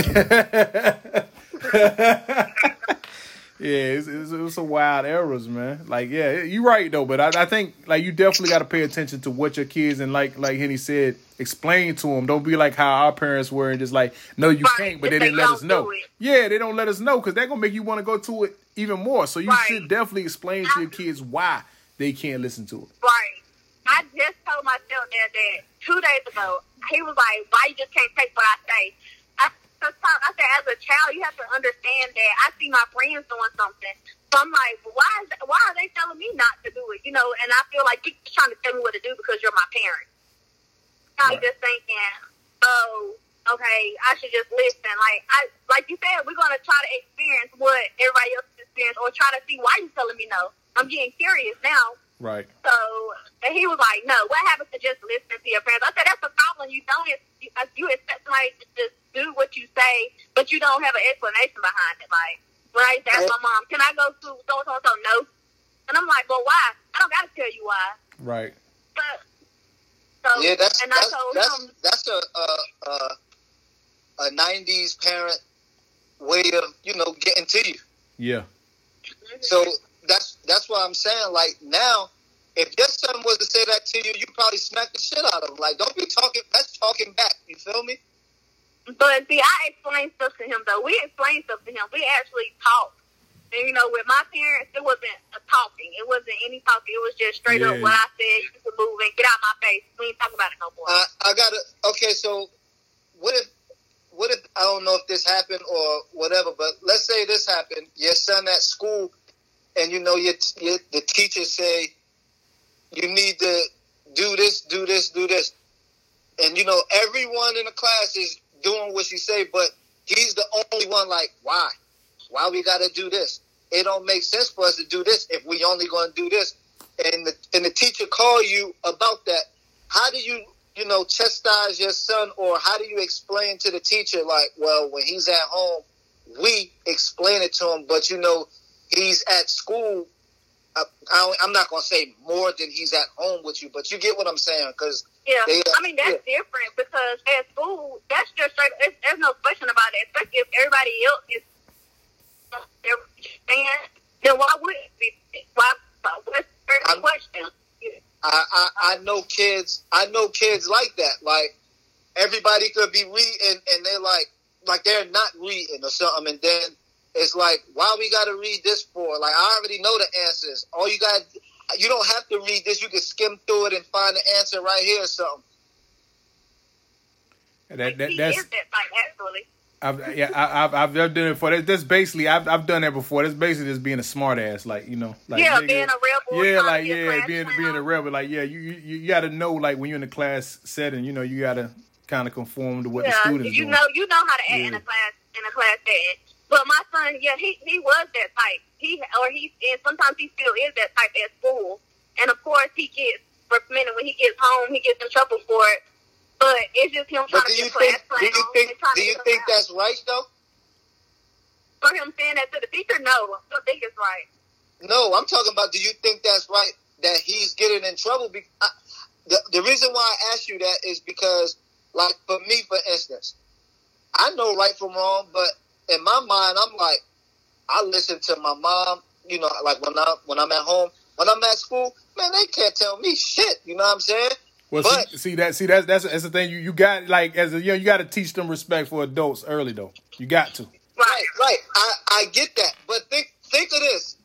Yeah, it's, it's, it was some wild eras, man. Like, yeah, you're right though, but I, I think like you definitely got to pay attention to what your kids and like like Henny said, explain to them. Don't be like how our parents were and just like, no, you
Right,
can't, but
if
they didn't let us know. Yeah, they don't let us know because they're gonna make you want to go to it even more. So you
Right.
should definitely explain to your kids why they can't listen to it.
Right. I just told my stepdad that two days ago. He was like, "Why you just can't take what I say?" Sometimes I said, as a child, you have to understand that I see my friends doing something. So I'm like, why is why are they telling me not to do it? You know, and I feel like you're just trying to tell me what to do because you're my parent. I'm
Right.
just thinking, oh, okay, I should just listen. Like I, like you said, we're gonna try to experience what everybody else experienced, or try to see why you're telling me no. I'm getting curious now.
Right.
So and he was like, "No, what happens to just listening to your parents?" I said, "That's the problem. You don't you, uh, you expect somebody to just do what you say, but you don't have an explanation behind it. Like when I used to ask my mom, "Can I go to so and so and so?" No, and I'm like, "Well, why? I don't got to tell you why."
Right.
But so
Yeah, that's
and I
that's
told
that's,
him,
that's a, a a a '90s parent way of you know getting to you.
Yeah. Mm-hmm.
So that's that's what I'm saying. Like now, if your son was to say that to you, you probably smack the shit out of him. Like, don't be talking. That's talking back. You feel me?
But see, I explained stuff to him though. We explained stuff to him. We actually talked. And you know, with my parents, it wasn't a talking. It wasn't any talking. It was just straight
Yeah.
up what I said. You can move and get out my face. We ain't talking about it no more.
I I gotta. Okay, so what if what if I don't know if this happened or whatever, but let's say this happened. Your son at school, and you know your, your the teachers say you need to do this, do this, do this, and you know everyone in the class is doing what she say, but he's the only one. Like, why? Why we gotta do this? It don't make sense for us to do this if we only gonna do this. and the, and the teacher call you about that, how do you you know chastise your son, or how do you explain to the teacher like, well, when he's at home, we explain it to him, but you know he's at school. I, I, I'm not gonna say more than he's at home with you, but you get what I'm saying because
Yeah,
They, uh,
I mean that's different because at school, that's just straight. It's, there's no question about it. Especially if everybody else is fan, then why would it be? Why? What's the question?
I, I I know kids I know kids like that. Like everybody could be reading and they're like like they're not reading or something and then it's like why we gotta read this for? Like I already know the answers. All you got you don't have to read this, you can skim through it and find the answer right here or something.
That, that, that's
is that type actually.
I've yeah I, I've I've done it before. That's, that's basically I've I've done that before. That's basically just being a smart ass, like you know, like
Yeah,
nigga-
being a rebel,
Yeah, like
be
yeah, being
clown.
being a rebel. Like yeah, you you you got to know like when you're in a class setting, you know, you got to kind of conform to what the
Yeah,
students
you
doing.
know, you know how to act in a class in a class setting. But my son, yeah, he he was that type. He or he and sometimes he still is that type at school. And of course, he gets reprimanded when he gets home. He gets in trouble for it. But it's just him trying
But
to be a class
do you think do you think that's right though?
for him saying that to the teacher? No, I don't think it's right.
No, I'm talking about. Do you think that's right that he's getting in trouble? Be- I, the the reason why I ask you that is because, like for me, for instance, I know right from wrong, but in my mind, I'm like, I listen to my mom. You know, like when I when I'm at home, when I'm at school, man, they can't tell me shit. You know what I'm saying?
Well,
But-
see, see that see that's that's that's the thing. You you got like as a young, you got to teach them respect for adults early though. You got to.
Right, right. I, I get that, but think think of this.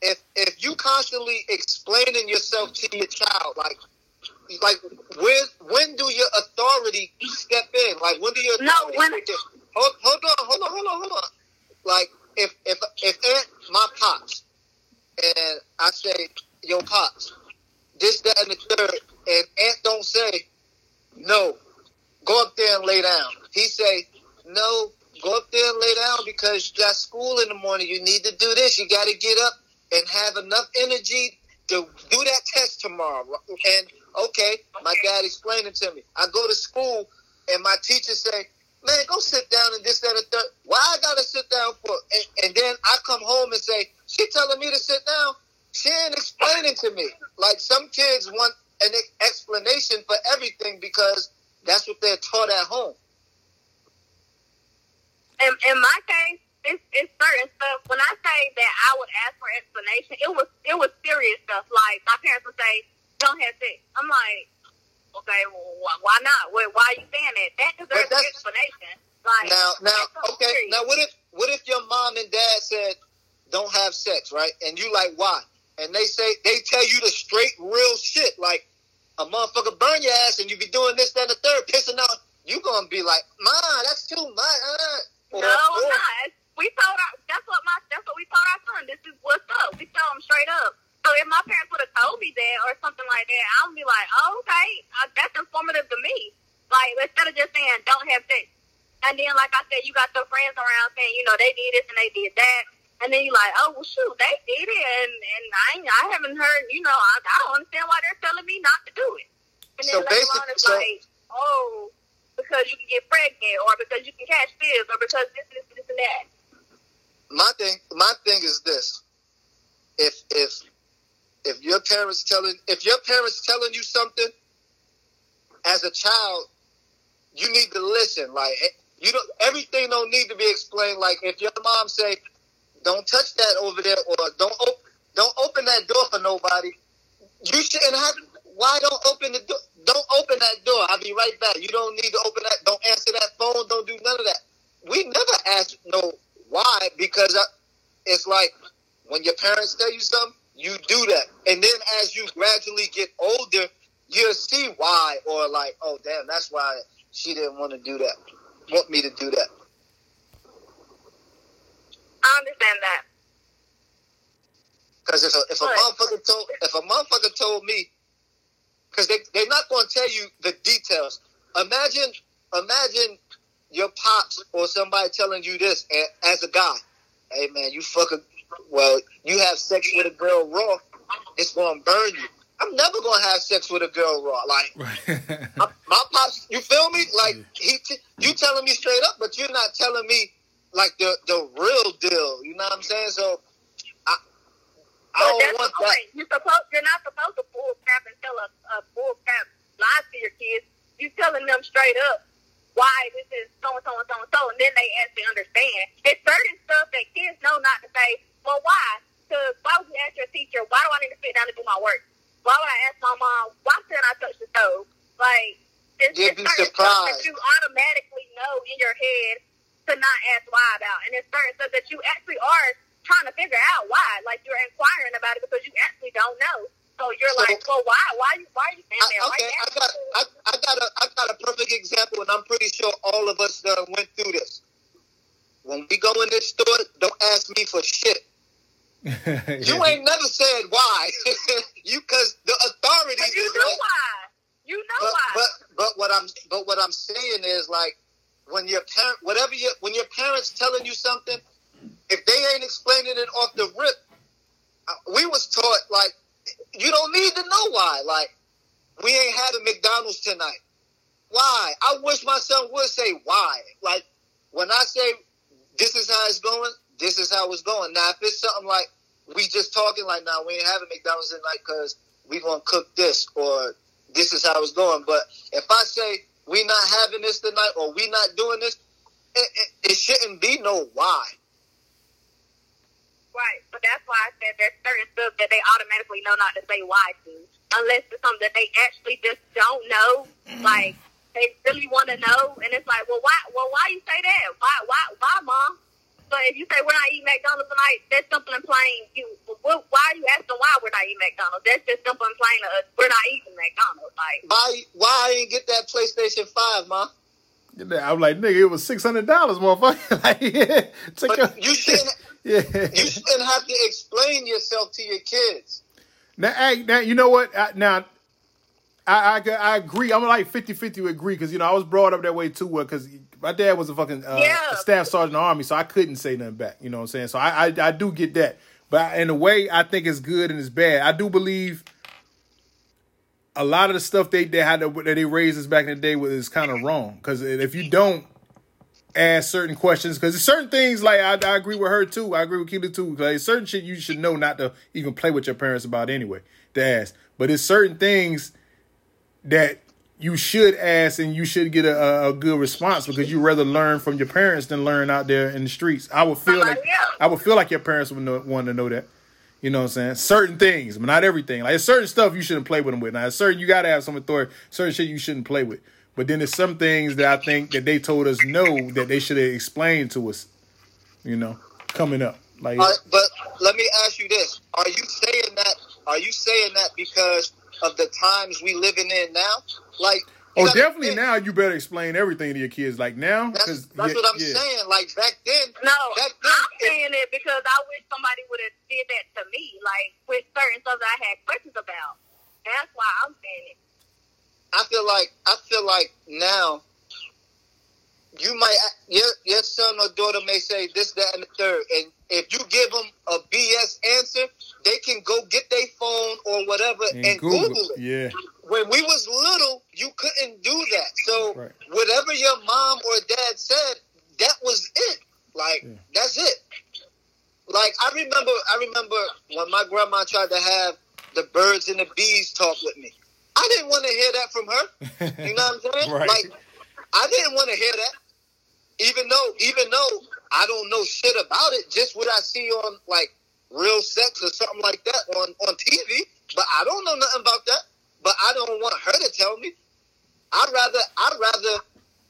If if you constantly explaining yourself to your child, like like when when do your authority step in? Like when do your
No, when-
kick in? Hold hold on, hold on, hold on, hold on. Like if if if Aunt my pops and I say, Yo pops, this, that and the third, and Aunt don't say, No, go up there and lay down. He say, No, go up there and lay down because you got school in the morning. You need to do this. You got to get up and have enough energy to do that test tomorrow. And okay, my dad explained it to me. I go to school and my teacher say, "Man, go sit down and this, that, and third. Why I gotta sit down for?" And, and then I come home and say, "She telling me to sit down. She ain't explaining to me." Like some kids want an explanation for everything because that's what they're taught at home.
In, in my case, it's, it's certain stuff. When I say that I would ask for explanation, it was it was serious stuff. Like my parents would say, "Don't have sex." I'm like, okay, well, why, not? Why, why are you saying that? That deserves an explanation. Like
Now, now,
so
okay.
serious.
Now, what if what if your mom and dad said don't have sex, right? And you like why? And they say they tell you the straight real shit, like a motherfucker burn your ass, and you be doing this, that, and the third, pissing out. You gonna be like, Ma, that's too much. Uh. Or,
no,
or-
not. We told our that's what my that's what we told our son. This is what's up. We told him straight up. So if my parents would have told me that or something like that, I would be like, oh, okay, uh, that's informative to me. Like instead of just saying don't have sex, and then like I said, you got your friends around saying you know they did this and they did that, and then you're like, oh well, shoot, they did it, and and I I haven't heard, you know, I, I don't understand why they're telling me not to do it. And
So
then later on, it's
so-
like, oh, because you can get pregnant, or because you can catch fibs, or because this, this, this, and that.
my thing my thing is this if if if your parents telling if your parents telling you something as a child you need to listen. Like you don't everything don't need to be explained. Like if your mom say don't touch that over there or don't op- don't open that door for nobody you shouldn't have why don't open the door don't open that door. I'll be right back. You don't need to open that don't answer that phone don't do none of that. We never ask no why because I, it's like when your parents tell you something you do that and then as you gradually get older you'll see why or like oh damn that's why she didn't want to do that want me to do that
I understand that.
Because if a if a motherfucker told if a motherfucker told me, because they they're not going to tell you the details. Imagine imagine your pops or somebody telling you this as a guy. Hey man, you fucking well, you have sex with a girl raw. it's gonna burn you. I'm never gonna have sex with a girl raw. Like [LAUGHS] my, my pops, you feel me? Like he, t- you telling me straight up, but you're not telling me like the the real deal. You know what I'm saying? So I, I
But
don't
that's
want
the
that.
point. You're supposed. You're not supposed to bull crap and tell a, a bull crap lie to your kids. You're telling them straight up why this is so and so and so and so, and then they actually understand. It's certain stuff that kids know not to say. Well, why? Because why would you ask your teacher? Why do I need to sit down and do my work? Why would I ask my mom? Why shouldn't I touch the stove? Like it's,
You'd
it's
be
certain stuff that you automatically know in your head to not ask why about, and it's certain stuff that you actually are trying to figure out why. Like you're inquiring about it because you actually don't know. So you're
So-
like, well, why? Why you? Why are you standing there?
Okay,
you
I got. I, I got a, I got a perfect example, and I'm pretty sure all of us done went through this. When we go in this store, don't ask me for shit. [LAUGHS] You ain't never said why. [LAUGHS] you because the authorities.
But you know
like-
why? You know
but,
why?
but but what I'm but what I'm saying is like when your parent whatever you when your parents telling you something, if they ain't explaining it off the rip, uh, we was taught like you don't need to know why. Like we ain't having McDonald's tonight. Why? I wish my son would say why. Like when I say this is how it's going, this is how it's going. Now if it's something like we just talking like now we ain't having McDonald's tonight because we gonna cook this or this is how it's going. But if I say we not having this tonight or we not doing this, it, it, it shouldn't be no why.
Right, but that's why I said there's certain stuff that they automatically know not to say why to, unless it's something that they actually just don't know. Mm. Like they really want to know, and it's like, well, why? Well, why you say that? Why? Why? Why, mom? But if you say we're not eating McDonald's tonight, that's simple and plain. You, wh- why are you asking why we're not eating McDonald's? That's just simple and plain. Uh, we're not eating McDonald's. Like,
Why why I didn't get that PlayStation Five, ma?
I'm like, nigga, it was six hundred dollars, motherfucker. [LAUGHS] like, yeah, take a-
you shouldn't [LAUGHS]
yeah.
you shouldn't have to explain yourself to your kids.
Now, hey, now you know what? Now, I, I I agree. I'm like 50-50 agree because you know I was brought up that way too. Because my dad was a fucking uh,
Yeah.
staff sergeant in the army, so I couldn't say nothing back. You know what I'm saying? So I I, I do get that, but in a way, I think it's good and it's bad. I do believe a lot of the stuff they they had to, that they raised us back in the day was is kind of wrong. Because if you don't ask certain questions, because certain things like I, I agree with her too. I agree with Keela too. Like certain shit you should know not to even play with your parents about anyway. To ask, but it's certain things that you should ask and you should get a, a, good response because you rather learn from your parents than learn out there in the streets. I would feel like I would feel like your parents would know, want to know that. You know what I'm saying? Certain things, but not everything. Like certain stuff you shouldn't play with them with. Now, certain you gotta have some authority. Certain shit you shouldn't play with. But then there's some things that I think that they told us no that they should have explained to us. You know, coming up. Like
Uh, but let me ask you this: Are you saying that? Are you saying that because of the times we living in now? Like,
oh, definitely
think,
now you better explain everything to your kids. Like now,
That's,
because
that's what I'm saying. Like back then,
no,
back then,
I'm
it-
saying it because I wish somebody would have did that to me, like with certain stuff that I had questions about. That's why I'm saying it.
I feel like I feel like now you might your your son or daughter may say this, that, and the third, and if you give them a BS answer, they can go get their phone or whatever and,
and
Google,
Google,
it.
yeah.
When we was little, you couldn't do that. So
Right.
whatever your mom or dad said, that was it. Like
Yeah.
that's it. Like I remember, I remember when my grandma tried to have the birds and the bees talk with me. I didn't want to hear that from her. [LAUGHS] You know what I'm saying?
Right.
Like, I didn't want to hear that. Even though, even though I don't know shit about it, just what I see on like real sex or something like that on on TV. But I don't know nothing about that. But I don't want her to tell me. I'd rather, I'd rather,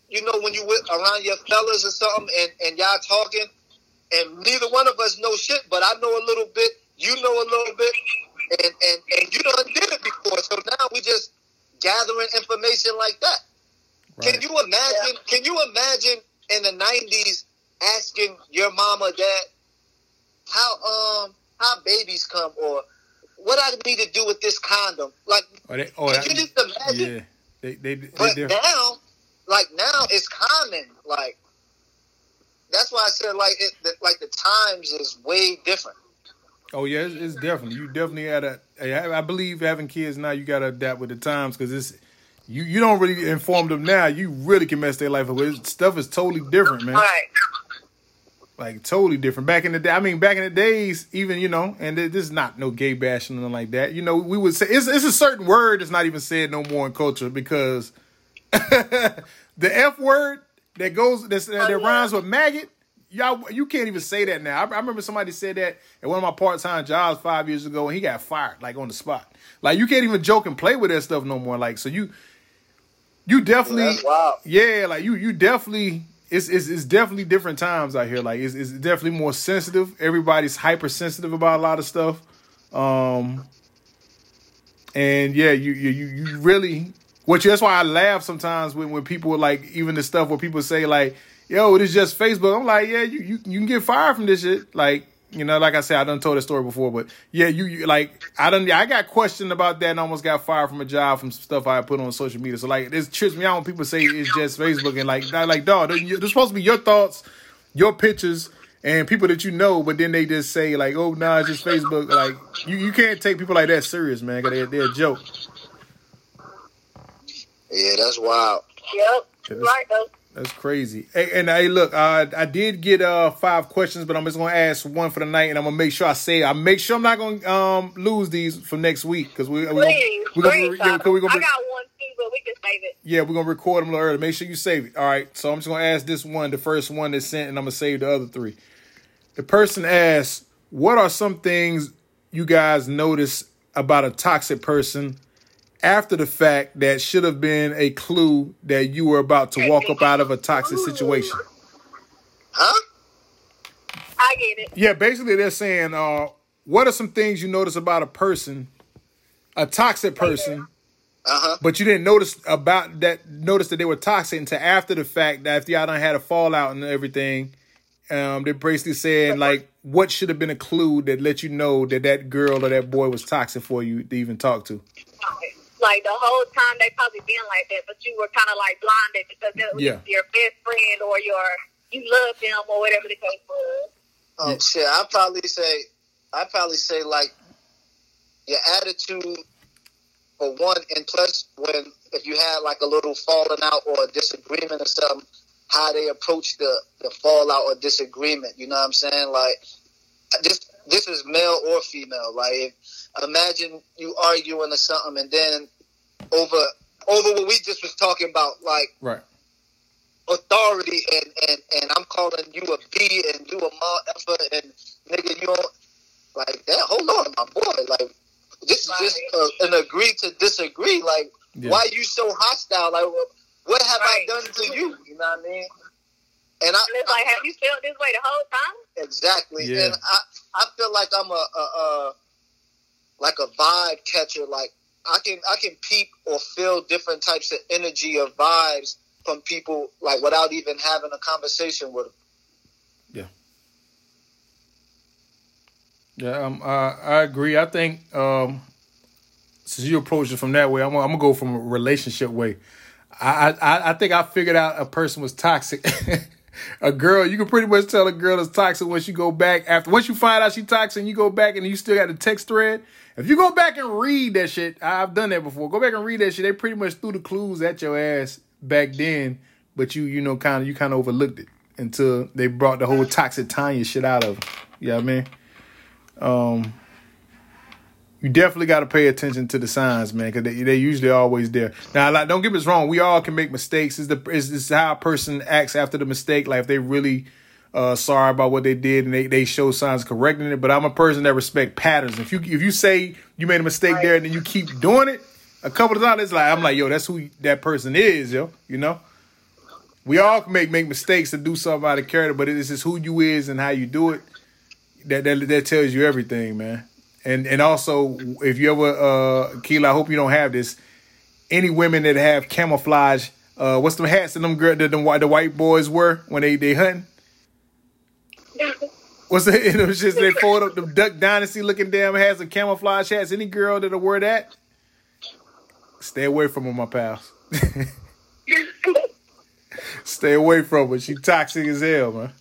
you know, when you with around your fellas or something, and and y'all talking, and neither one of us know shit, but I know a little bit. You know a little bit, and and and you done did it before. So now we just gathering information like that. Can you imagine? Can you imagine in the nineties asking your mama that how um how babies come or what I need to do with this condom? Like,
Oh, they, oh,
you just imagine?
yeah. They they, they,
But
they
now, like now, it's common. Like that's why I said like it. That, like the times is way different.
Oh yeah, it's, it's definitely you definitely had a. I believe having kids now, you gotta adapt with the times because it's you. You don't really inform them now. You really can mess their life up. It's- Stuff is totally different, man.
All right.
Like totally different. Back in the day, I mean, back in the days, even you know, and th- this is not no gay bashing or nothing like that. You know, we would say it's it's a certain word that's not even said no more in culture because [LAUGHS] the f word that goes that's, that oh,
yeah.
rhymes with maggot. Y'all, you can't even say that now. I, I remember somebody said that at one of my part time jobs five years ago, and he got fired like on the spot. Like you can't even joke and play with that stuff no more. Like so you, you definitely,
wild.
yeah, like you, you definitely. It's, it's, it's definitely different times out here. Like it's, it's definitely more sensitive. Everybody's hypersensitive about a lot of stuff. Um, and yeah, you you you really which that's why I laugh sometimes when when people like even the stuff where people say like, "Yo, it is just Facebook." I'm like, yeah, you you you can get fired from this shit. Like you know, like I said, I done told that story before, but yeah, you, you like I done yeah I got questioned about that and almost got fired from a job from stuff I put on social media. So like, this trips me out when people say it's just Facebook and like, I like, dog, they're they're supposed to be your thoughts, your pictures, and people that you know, but then they just say like, oh, nah, it's just Facebook. Like, you, you can't take people like that serious, man. 'cause They're, they're a joke.
Yeah, that's wild.
Yep. Right though.
That's crazy. Hey, and hey, look, uh, I did get uh five questions, but I'm just gonna ask one for the night, and I'm gonna make sure I say. I make sure I'm not gonna um lose these for next week because we we
Please,
we're gonna,
please,
yeah, 'cause we gonna
I got one too, but we can save it.
yeah we're gonna record them a little early. Make sure you save it. All right. So I'm just gonna ask this one, the first one that's sent, and I'm gonna save the other three. The person asks, "What are some things you guys notice about a toxic person?" After the fact, that should have been a clue that you were about to walk up out of a toxic situation.
Huh?
I get it.
Yeah, basically they're saying, uh, what are some things you notice about a person, a toxic person,
Uh huh.
but you didn't notice about that notice that they were toxic until after the fact that if y'all done had a fallout and everything, um, they're basically saying like what should have been a clue that let you know that that girl or that boy was toxic for you to even talk to.
Like the whole time they probably been like that, but you were kind of like blinded because it was
Yeah.
your best friend or your you love them or whatever the case was.
Oh shit! I probably say, I probably say like your attitude for one, and plus when if you had like a little falling out or a disagreement or something, how they approach the the fallout or disagreement. You know what I'm saying? Like this this is male or female. Like if, imagine you arguing or something, and then over over what we just was talking about, like
Right.
authority and, and, and I'm calling you a B and you a motherfucker and nigga you don't like that. Hold on, my boy. Like this is just uh, an agree to disagree. Like
Yeah.
why you so hostile? Like what, what have
Right.
I done to you? You know what I mean? And I,
And it's like, have you felt this way the whole time?
exactly.
Yeah.
And I I feel like I'm a, a, a like a vibe catcher. Like I can I can peep or feel different types of energy or vibes from people like without even having a conversation with them.
Yeah, um, I, I agree. I think um, since you approach it from that way, I'm, I'm gonna go from a relationship way. I, I I think I figured out a person was toxic. [LAUGHS] a girl, you can pretty much tell a girl is toxic once you go back after once you find out she's toxic and you go back and you still got the text thread. If you go back and read that shit, I've done that before. Go back and read that shit. They pretty much threw the clues at your ass back then, but you you know kind of you kind of overlooked it until they brought the whole toxic Tanya shit out of. You know what I mean? um, you definitely got to pay attention to the signs, man, because they they usually always there. Now, like, don't get us wrong, we all can make mistakes. Is the is this how a person acts after the mistake? Like if they really uh, sorry about what they did and they, they show signs correcting it. But I'm a person that respect patterns. If you if you say you made a mistake there and then you keep doing it a couple of times, it's like I'm like, yo, that's who that person is, yo. You know. We all can make make mistakes and do something out of character, but it's just who you is and how you do it that that, that tells you everything, man. And and also, if you ever, uh, Keela, I hope you don't have this. Any women that have camouflage, uh, what's the hats that them girl that them the white boys wear when they they hunting? What's the [LAUGHS] you know, just they fold up the Duck Dynasty looking damn hats and camouflage hats. Any girl that'll wear that, stay away from them, my pals. [LAUGHS] stay away from her. She toxic as hell, man.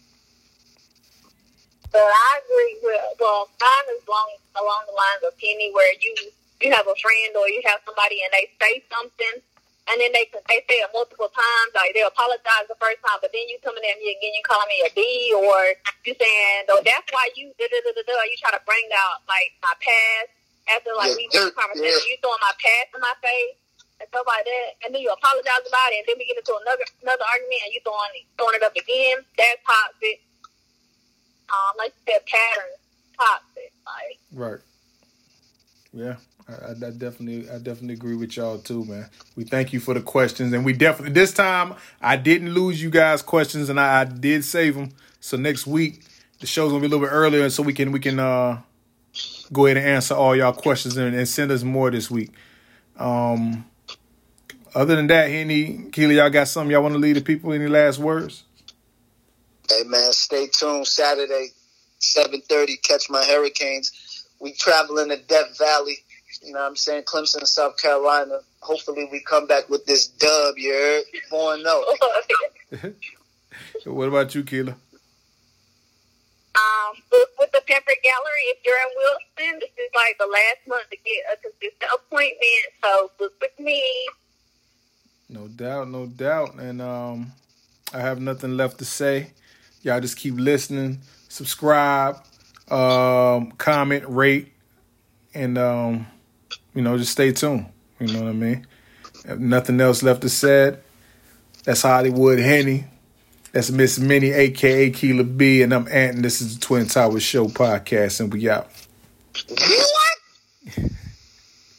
But I agree with well, mine is along along the lines of Henny, where you you have a friend or you have somebody and they say something, and then they they say it multiple times, like they apologize the first time, but then you coming at me again, you calling me a B, or you saying, oh, that's why you da da da da da. You try to bring out like my past after like we have conversation, yeah. you throwing my past in my face and stuff like that, and then you apologize about it, and then we get into another another argument, and you throwing throwing it up again. That's toxic. Um, like you said, pattern toxic. Like
right. Yeah, I, I, definitely, I definitely agree with y'all too, man. We thank you for the questions, and we definitely this time I didn't lose you guys' questions, and I, I did save them. So next week the show's gonna be a little bit earlier, so we can we can uh go ahead and answer all y'all questions and, and send us more this week. Um, other than that, Henny, Keela, y'all got something y'all want to leave the people? Any last words?
Hey man, stay tuned. Saturday, seven thirty. Catch my Hurricanes. We traveling to Death Valley. You know what I'm saying? Clemson, South Carolina. Hopefully, we come back with this dub. You heard? Four no. [LAUGHS]
what about you, Keela?
Um, with the Pepper Gallery. If you're in Wilson, this is like the last month to get a consistent appointment. So book with me.
No doubt, no doubt. And um, I have nothing left to say. Y'all just keep listening, subscribe, um, comment, rate, and um, you know, just stay tuned. You know what I mean? If nothing else left to said. That's Hollywood Henny. That's Miss Minnie, aka Keela B, and I'm Ant, and this is the Twin Towers Show podcast, and we out. [LAUGHS]